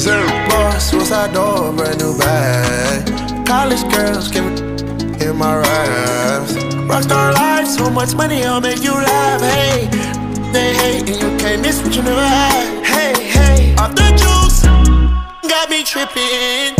Suicide door, brand new bag. College girls give me in my raps. Rockstar life, so much money, I'll make you laugh. Hey, they hate and you can't miss what you never had. Hey, hey, off the juice, got me tripping.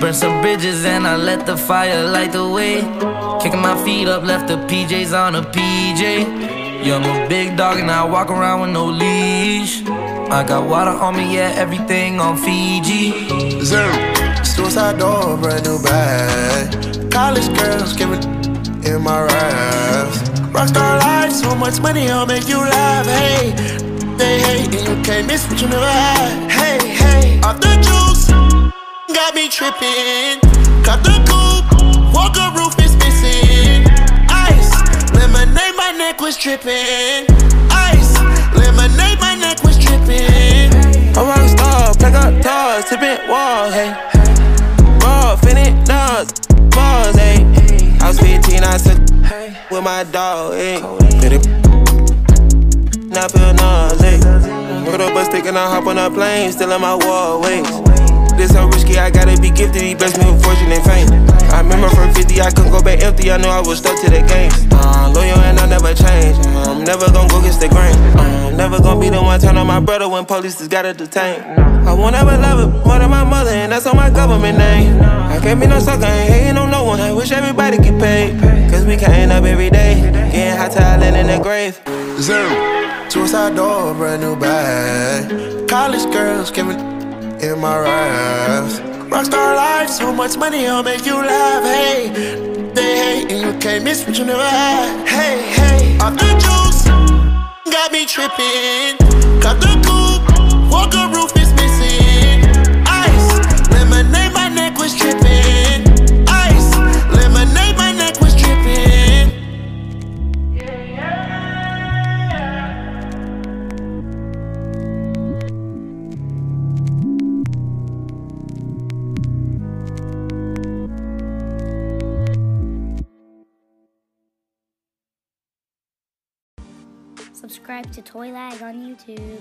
Burn some bridges and I let the fire light the way. Kicking my feet up, left the PJs on a PJ. Yeah, I'm a big dog and I walk around with no leash. I got water on me, yeah, everything on Fiji. Zero. Suicide door, brand new bag. College girls give me in my raps. Rockstar life, so much money, I'll make you laugh. Hey, they hate and you can't miss what you never had. Hey, hey, off the juice, got me tripping. Cut the coupe, walker roof is missing. Ice, lemonade, my neck was dripping. Ice, lemonade, my neck was dripping. A rock star, pack up toys, tipping walls, hey. Raw, finit dogs, balls, hey. I was 15, I took with my dog, hey. Now feel nauseous. Put up a stick and I hop on a plane, still in my wallways. This so risky, I gotta be gifted. He blessed me with fortune and fame. I remember from 50, I couldn't go back empty. I knew I was stuck to the game. Uh, loyal and I never change. Uh, I'm never gonna go against the grain. Uh, I'm never gonna be the one turn on my brother when police just gotta detain. I won't ever love it more than my mother, and that's on my government name. I can't be no sucker, ain't hating on no one. I wish everybody get paid. Cause we can't up every day. Getting hot talent in the grave. Zero. Suicide door, brand new bag. College girls give me in my raps. Rockstar life, so much money, I'll make you laugh. Hey, they hate and you can't miss what you never had. Hey, hey, off the juice, got me tripping. Subscribe to Toy Lag on YouTube.